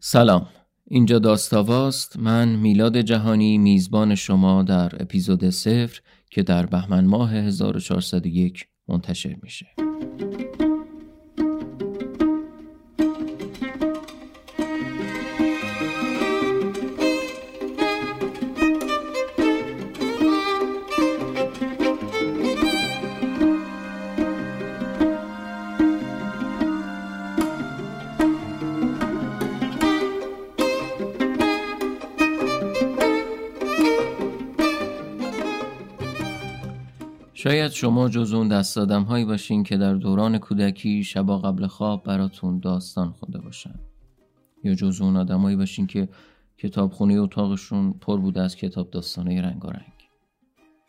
سلام. اینجا داستاواست. من میلاد جهانی میزبان شما در اپیزود صفر که در بهمن ماه 1401 منتشر میشه. شاید شما جز اون دست آدم هایی باشین که در دوران کودکی شبا قبل خواب براتون داستان خونده باشن. یا جز اون آدمایی باشین که کتابخونه اتاقشون پر بوده از کتاب داستانه رنگارنگ.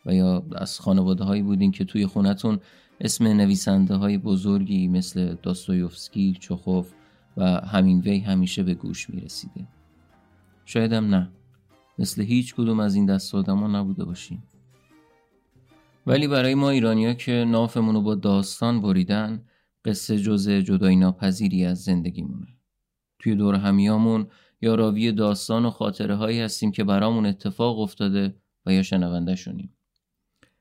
و یا از خانواده هایی بودین که توی خونتون اسم نویسنده های بزرگی مثل داستویوفسکی، چخوف و همینوی همیشه به گوش می رسیده. شایدم نه. مثل هیچ کدوم از این دست آدم نبوده باشین. ولی برای ما ایرانیا که نافمون رو با داستان بریدن قصه جزء جدایی ناپذیری از زندگیمونه. توی دور همیامون یا راوی داستان و خاطره هایی هستیم که برامون اتفاق افتاده و یا شنونده شونیم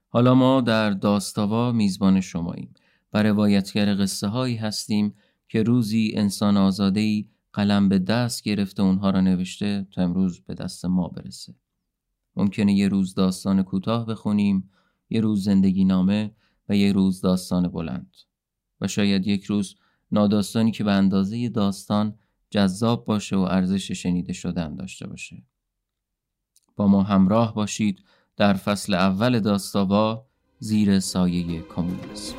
حالا ما در داستاوا میزبان شماییم و روایتگر قصه هایی هستیم که روزی انسان آزاده ای قلم به دست گرفته اونها را نوشته تا امروز به دست ما برسه. ممکنه یه روز داستان کوتاه بخونیم یه روز زندگی نامه و یه روز داستان بلند. و شاید یک روز ناداستانی که به اندازه داستان جذاب باشه و ارزش شنیده شدن داشته باشه. با ما همراه باشید در فصل اول داستاوا زیر سایه کمونیسم.